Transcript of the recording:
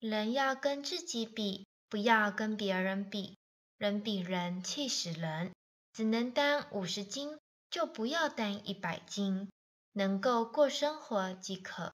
人要跟自己比，不要跟别人比。人比人气死人，只能担五十斤，就不要担一百斤。能够过生活即可。